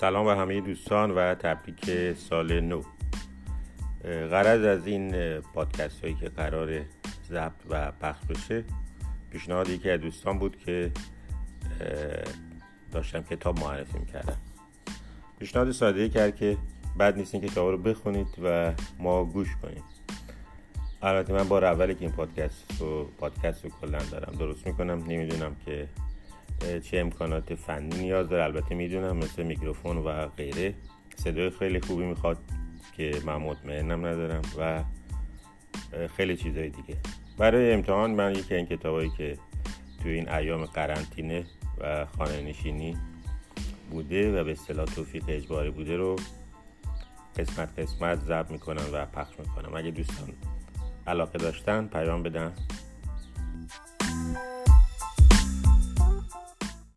سلام به همه دوستان و تبریک سال نو. غرض از این پادکست هایی که قرار ضبط و پخش بشه پیشنهاد یکی از دوستان بود که داشتم کتاب معرفی می‌کردم. پیشنهاد ساده کرد که بد نیست این کتاب رو بخونید و ما گوش کنید البته من بار اولی که این پادکست رو پادکست رو کلا دارم درست می‌کنم. نمی‌دونم که چه امکانات فنی نیاز داره. البته می‌دونم مثل میکروفون و غیره. صدای خیلی خوبی می‌خواد که من مطمئنم ندارم و خیلی چیزهای دیگه. برای امتحان من یکی این کتابایی که تو این ایام قرنطینه و خانه نشینی بوده و به اصطلاح توفیق اجباری بوده رو قسمت قسمت ضبط می‌کنم و پخش می‌کنم. اگه دوستان علاقه داشتن پیام بدن.